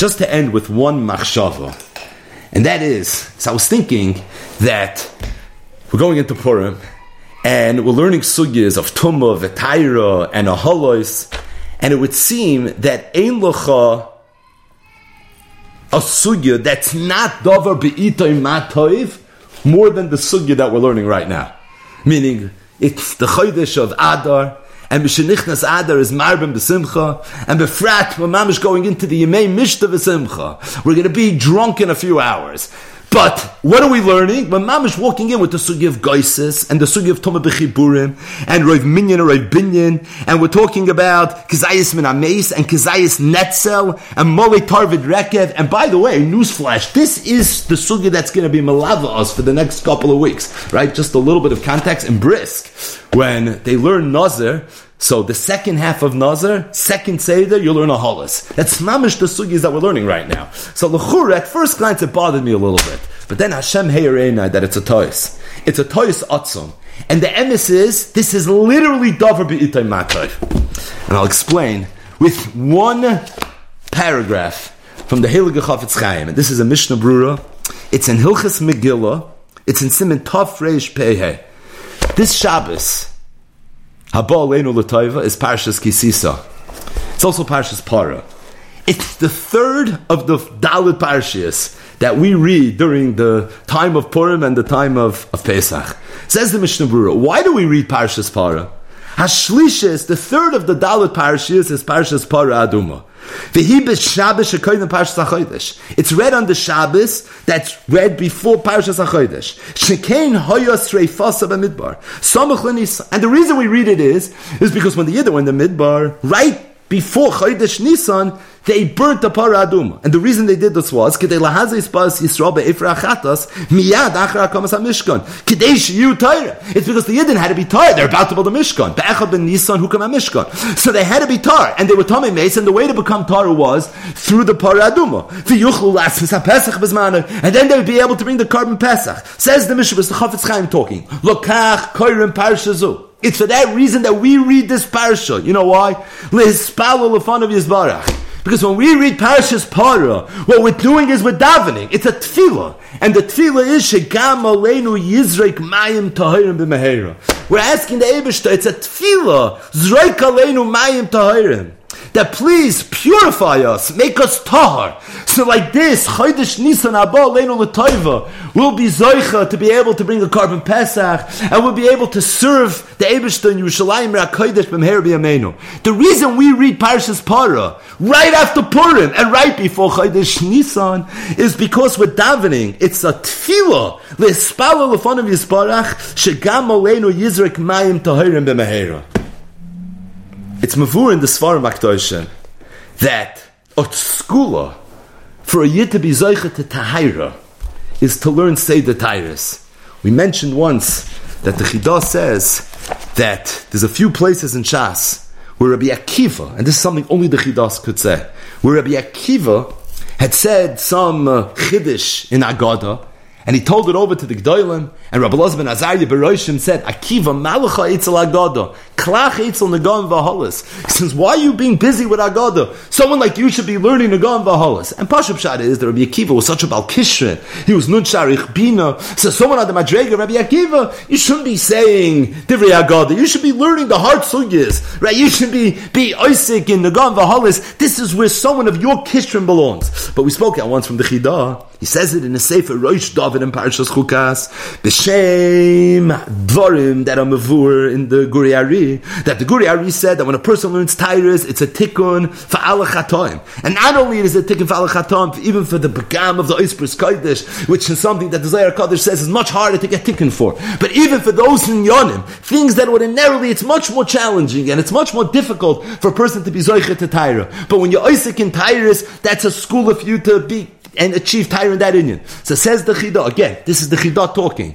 just to end with one machshava. And that is, so I was thinking that we're going into Purim, and we're learning sugyas of Tumah, Vetaira, and Aholos, and it would seem that Ein Locha, a sugya that's not Dover Be'itoy Matoiv, more than the sugya that we're learning right now. Meaning, it's the Chodesh of Adar, and Mishenichnas Adar is Marbim B'Simcha, and Befrat, when Mamish going into the Yemei Mishta B'Simcha. We're going to be drunk in a few hours. But what are we learning? When Mamish walking in with the sugi of Geisis and the sugi of Toma Bechiburim and Rav Minyan or Rav Binyan, and we're talking about Kizayis Min Ameis and Kizayis Netzel and Mole Tarvid Rekev. And by the way, newsflash, this is the sugi that's going to be Malava us for the next couple of weeks, right? Just a little bit of context and Brisk. When they learn Nazir, so the second half of Nazir, second Seder, you learn a holis. That's mamish the sugis that we're learning right now. So l'chur, at first glance, it bothered me a little bit. But then Hashem heirena that it's a tois. It's a tois atzum. And the emes is, this is literally davar be'itay matay. And I'll explain with one paragraph from the Heilige Chafetz Chaim. And this is a Mishnah Brura. It's in Hilchas Megillah. It's in Simon Tov Reish Pehe. This Shabbos, Haba Aleinu L'Taiva is Parshas Kisisa. It's also Parshas Para. It's the third of the Dalit Parshias that we read during the time of Purim and the time of, of Pesach. Says the Mishnah Brura, why do we read Parshas Para? Hashlisha is the third of the Dalit Parshias is Parshas Para Aduma. It's read on the Shabbos that's read before Parshas HaChodesh. Shekein hoyos reifasa b'midbar. And the reason we read it is, is because when the Yidden were in the Midbar, right before Chodesh Nisan, they burnt the paraduma. And the reason they did this was, Kedei lahazis bas Yisrael be'efra achatas, miyad achra akamas ha-mishkan. Shiyu. It's because the Yidden had to be tired. They're about to build a Mishkan. Be'echad ben Nisan hukam ha-mishkan. So they had to be tar. And they were tummy mace, and the way to become tar was through the paraduma. V'yuchlu lasvis ha-pesach bezmana. And then they would be able to bring the korban pesach. Says the Mishnah, the Chafetz Chaim talking. Lokach koirim parshazu. It's for that reason that we read this parasha. You know why? Because when we read Parashas Para, what we're doing is we're davening. It's a tefillah. And the tefillah is Shegam Aleinu Yizrek Mayim Tahirim B'Mehera. We're asking the Ebishta, it's a tefillah. Zreik Aleinu Mayim Tahirim that please purify us, make us tahar. So like this, Chodesh Nisan Abba Leinu L'Toiva will be Zoicha to be able to bring a korban Pesach and we'll be able to serve the Ebershter in Yerushalayim Kodesh B'Mher B'Yameinu. The reason we read Parshas Para right after Purim and right before Chodesh Nisan is because we're davening. It's a tefillah. L'Espalo L'Fonav Yisparach Shegam Aleinu Yizrek Mayim Tahirim B'Mehera. It's mavur in the Svarim Akdoisha that a skula for a yid to be zoicha to tahira is to learn Seder Tyrus. We mentioned once that the Chidah says that there's a few places in Shas where Rabbi Akiva, and this is something only the Chidas could say, where Rabbi Akiva had said some uh, Chiddush in Agada, and he told it over to the Gdoilim, and Rabbi Loz ben Azariah Beroshim said, Akiva malacha itzel agada, klach itzel nagan v'holis. He says, why are you being busy with agada? Someone like you should be learning nagan v'holis. And Pashup Shad is that Rabbi Akiva was such a balkishre. He was nun sharich bina. So someone on the madrega, Rabbi Akiva, you shouldn't be saying divrei agada. You should be learning the hard sugyas, right? You should be, be oisik in nagan v'holis. This is where someone of your kishrin belongs. But we spoke at once from the Chidah. He says it in a Sefer Rosh David in Parashas Chukas. B'Shem Dvorim that are mavur in the Guri Ari. That the Guri Ari said that when a person learns Tyrus, it's a tikkun for alachatoim. And not only is it a tikkun for alachatoim, even for the begam of the Oispers Kodesh, which is something that the Zayar Kodesh says is much harder to get tikkun for. But even for those in Yonim, things that ordinarily it's much more challenging and it's much more difficult for a person to be Zoichet to Tyra. But when you're Isaac in Tyrus, that's a school of you to be and achieve Tyre in that Indian. So says the Chidah, again, this is the Chidah talking,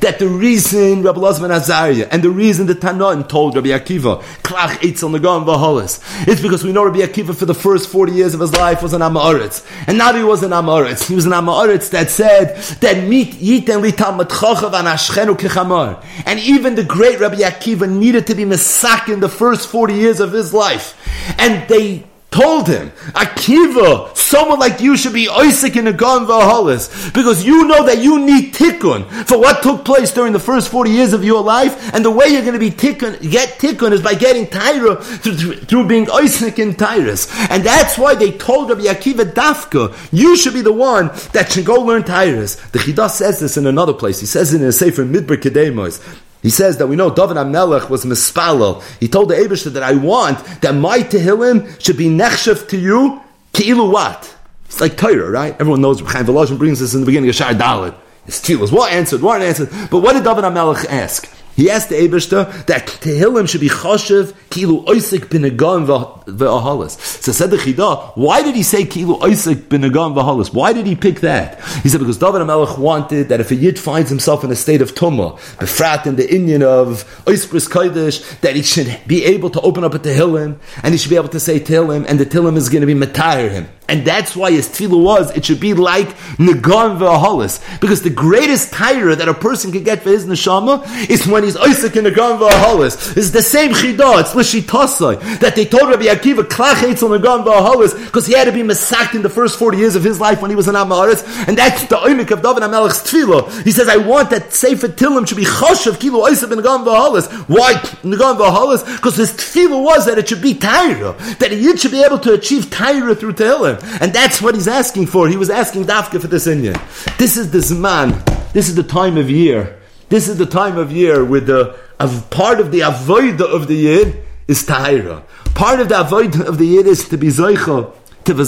that the reason Rabbi Lazman Azariah and the reason the Tanan told Rabbi Akiva, Klach Eitzel Nagan Vaholis, is because we know Rabbi Akiva for the first 40 years of his life was an Amoritz. And not he was an Amoritz, he was an Amoritz that said that meet Yiten Litam Matchachav and Ashchenu Kechamar. And even the great Rabbi Akiva needed to be Mesak in the first 40 years of his life. And they told him, Akiva, someone like you should be Isaac in a gun Vahalis, because you know that you need tikkun for what took place during the first 40 years of your life, and the way you're going to be tikkun, get tikkun is by getting Tyra through, through, through being Isaac in Tyrus. And that's why they told Rabbi Akiva Dafka, you should be the one that should go learn Tyrus. The Chidah says this in another place. He says it in a Sefer Midbar Kedemos. He says that we know David Amelech was mispalel. He told the Abishah that I want that my Tehillim should be nechshev to you, ki'ilu what? It's like Torah, right? Everyone knows Chaim Volozhin brings this in the beginning of Shar Dalit. His tefillas were answered, weren't answered. But what did David Amelech ask? He asked the Ebershter that Tehillim should be choshev kilu oisik b'negan v'ahalas. So said the Chida, why did he say kilu oisik b'negan v'ahalas? Why did he pick that? He said because David HaMelech wanted that if a Yid finds himself in a state of tumah, befrat in the Indian of oiskris kodesh, that he should be able to open up a Tehillim, and he should be able to say Tehillim, and the Tehillim is going to be matire him. And that's why his tefillah was, it should be like Nagan V'ahalis. Because the greatest tyra that a person can get for his neshama is when he's Isaac in Nagan V'ahalis. It's the same chidah, it's Lishitasai, that they told Rabbi Akiva, Klach Eitzel Nagan V'ahalis, because he had to be massacred in the first 40 years of his life when he was in Amaris. And that's the oimik of David HaMelech's tefillah. He says, I want that Sefer Tilim should be Choshev Kilo Isaac in Nagan V'ahalis. Why Nagan V'ahalis? Because his tefillah was that it should be tyra. That he should be able to achieve tyra through Tehillim. And that's what he's asking for. He was asking Dafka for this Indian. This is the Zman. This is the time of year. This is the time of year with the of part of the avoid of the Yid is Tahira. Part of the avoid of the Yid is to be Zoicha. We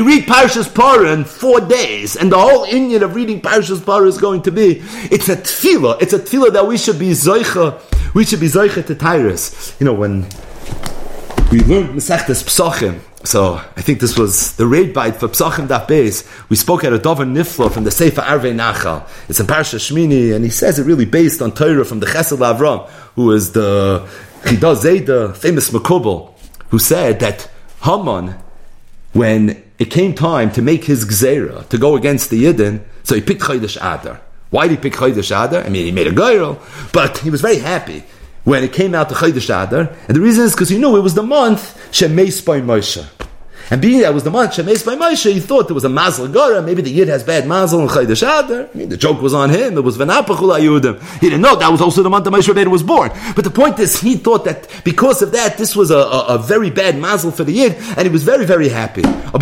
read Parshas Parah in four days, and the whole Indian of reading Parshas Parah is going to be it's a tefillah. It's a tefillah that we should be zoicha. We should be zoicha to Tyrus. You know when we learned Masechtas Psachim. So I think this was the raid bite for Psachim Daf Beis. We spoke at a Dover Niflo from the Sefer Arvei Nachal. It's in Parsha Shmini, and he says it really based on Torah from the Chesed Avram, who is the Chidah Zayda, famous Makubal, who said that Haman, when it came time to make his Gzera, to go against the Yidden, so he picked Chodesh Adar. Why did he pick Chodesh Adar? I mean, he made a girl, but he was very happy when it came out to Chodesh Adar, and the reason is because he knew it was the month Shemeis by Moshe. And being that was the month Shemeis by Moshe, he thought there was a Mazel Gora, maybe the Yid has bad Mazel in Chodesh Adar. I mean, the joke was on him, it was Venapachul Ayudim. He didn't know that was also the month that Moshe Rabbeinu was born. But the point is, he thought that because of that, this was a, a, a very bad Mazel for the Yid, and he was very, very happy. That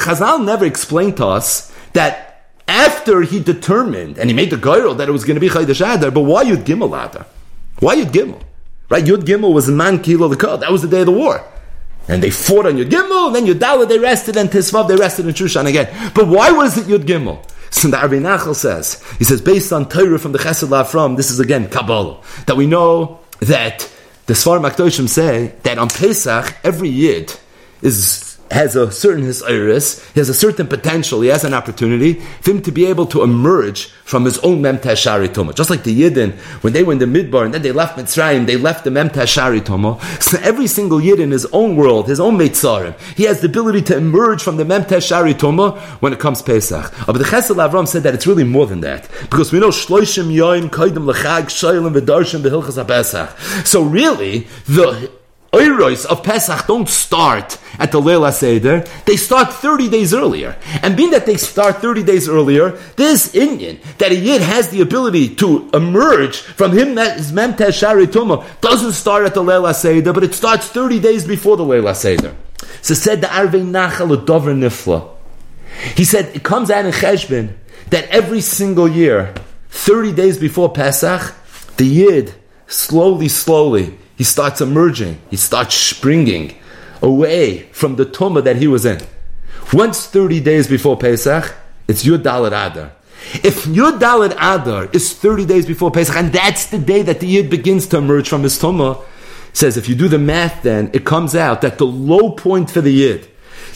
Chazal never explained to us that after he determined and he made the girl that it was going to be Chaydash Adar, but why Yud Gimel Adar? Why Yud Gimel? Right? Yud Gimel was man kilo the That was the day of the war. And they fought on Yud Gimel, then Yud Dalet they rested, and Tisvav they rested in Shushan again. But why was it Yud Gimel? So the Arvei Nachal says, he says, based on Torah from the Chesed from, this is again Kabbalah, that we know that the Svar Makdoshim say that on Pesach, every Yid is has a certain his iris, he has a certain potential, he has an opportunity for him to be able to emerge from his own Memtashari Toma. Just like the Yidden, when they were in the Midbar and then they left Mitzrayim, they left the Memtashari Toma. So every single Yid in his own world, his own Meitzarim, he has the ability to emerge from the Memtashari Toma when it comes Pesach. Uh, but the Chesed Avram said that it's really more than that. Because we know Shloishim Yoim Kaidim Lechag Shailim V'Darshan V'Hilchas HaPesach. So really, the Oiros of Pesach don't start at the Leila Seder, they start 30 days earlier. And being that they start 30 days earlier, this Indian, that a Yid has the ability to emerge from him, that is Memtesh Shari Tumah, doesn't start at the Leila Seder, but it starts 30 days before the Leila Seder. So said the Arvei Nachal Dover Nifla. He said it comes out in Cheshbin that every single year, 30 days before Pesach, the Yid slowly, slowly, he starts emerging, he starts springing away from the tumah that he was in. Once 30 days before Pesach, it's Yud Dalet Adar. If Yud Dalet Adar is 30 days before Pesach, and that's the day that the Yid begins to emerge from his tumah, says if you do the math then, it comes out that the low point for the Yid,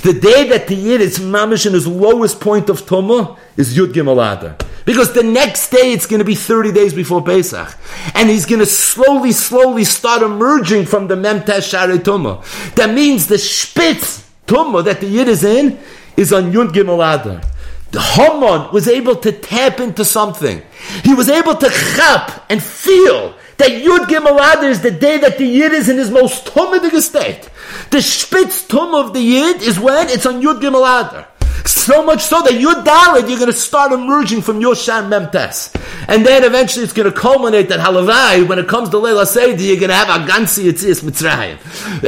the day that the Yid is mamish in his lowest point of tumah, is Yud Gimel Adar. Because the next day it's going to be 30 days before Pesach. And he's going to slowly, slowly start emerging from the Memtesh Shari Tumah. That means the Spitz Tumah that the Yid is in is on Yud Gimel Adar. The Haman was able to tap into something. He was able to chap and feel that Yud Gimel Adar is the day that the Yid is in his most tummidig state. The spitz tum of the Yid is when it's on Yud Gimel Adar. So much so that Yud Dalit, you're going to start emerging from your Shan Memtes. And then eventually it's going to culminate that Halavai, when it comes to Leila Seydi, you're going to have a Gansi Yitzias Mitzrayim.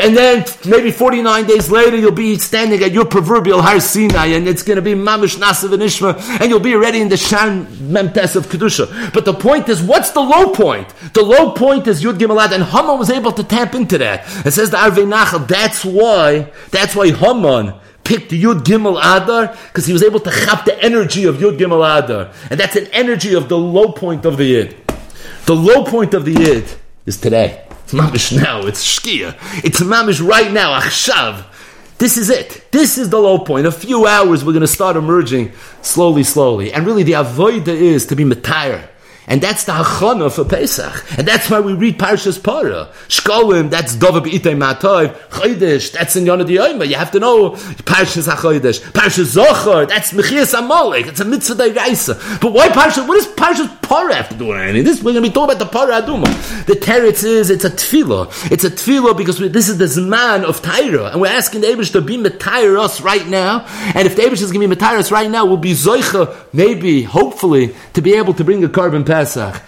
And then maybe 49 days later, you'll be standing at your proverbial Har Sinai, and it's going to be Mamish Nasav and Ishma, and you'll be already in the Shan Memtes of Kedusha. But the point is, what's the low point? The low point is Yud Gimelad, and Haman was able to tap into that. It says the Arvei Nachal, that's why, that's why Haman, picked Yud Gimel Adar because he was able to chap the energy of Yud Gimel Adar. And that's an energy of the low point of the Yid. The low point of the Yid is today. It's mamish now. It's shkia. It's mamish right now. Achshav. This is it. This is the low point. A few hours, we're going to start emerging slowly, slowly. And really, the avoida is to be metire. And that's the hachana for Pesach. And that's why we read Parshas Para. Shkolim, that's Dova B'itay Matoiv. Chodesh, that's in Yonah Diyayma. You have to know Parshas HaChodesh. Parshas Zochar, that's Mechias Amalek. It's a mitzvah Reisa. But why Parshas, what does Parshas Para have to do with anything? This, we're going to be talking about the Para Aduma. The teretz is, it's a tefillah. It's a tefillah because we, this is the Zman of Taira. And we're asking the Abish to be Metair us right now. And if the Abish is going to be Metair us right now, we'll be Zoicha, maybe, hopefully, to be able to bring a korban pass Pesach.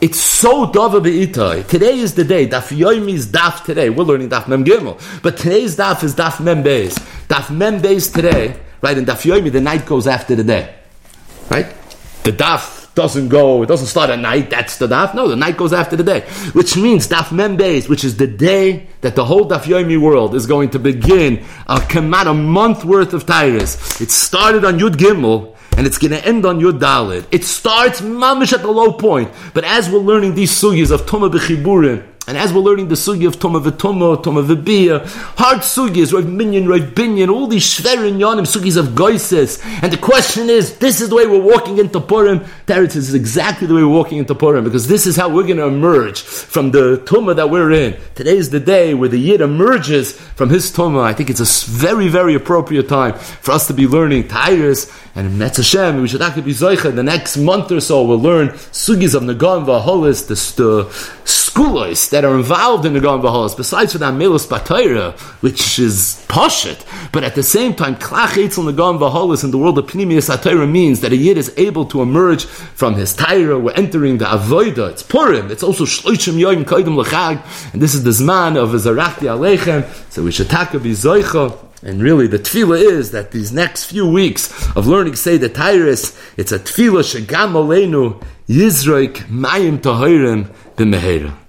It's so dava be'itai. Today is the day. Daf yomi is daf today. We're learning daf mem gimel. But today's daf is daf mem beis. Daf mem beis today, right? And daf yomi, the night goes after the day. Right? The daf doesn't go, it doesn't start at night, that's the daf. No, the night goes after the day. Which means daf mem beis, which is the day that the whole daf yomi world is going to begin uh, a kamat, a month worth of tyrus. It started on Yud Gimel, and it's going to end on your Dalit. It starts mamish at the low point, but as we're learning these sugyas of Tuma B'chiburin, and as we're learning the sugi of Toma V'Toma, Toma V'Bia, hard sugis, Rav Minyan, Rav Binyan, all these Shverin Yonim, sugis of Goises. And the question is, this is the way we're walking into Purim. Teretz is exactly the way we're walking into Purim, because this is how we're going to emerge from the Tuma that we're in. Today is the day where the Yid emerges from his Tuma. I think it's a very, very appropriate time for us to be learning Tyrus and Metz Hashem, we should actually be Zoicha. The next month or so, we'll learn sugis of Nagan Vaholis, the, the skulos that are involved in Nagan Vaholis, besides for that Melus Batayra, which is Pashit. But at the same time, Klach Eitzel Nagan Vaholis in the world of Pnimius Atayra means that a Yid is able to emerge from his Taira. We're entering the Avoida. It's Purim. It's also Shloishim Yoim Kaidim Lechag. And this is the Zman of Zarachti Aleichem. So we should taka be Zoicha. And really, the tefillah is that these next few weeks of learning say the Tyrus, it's a tefillah shegam aleinu yizroik mayim tahirim b'mehera.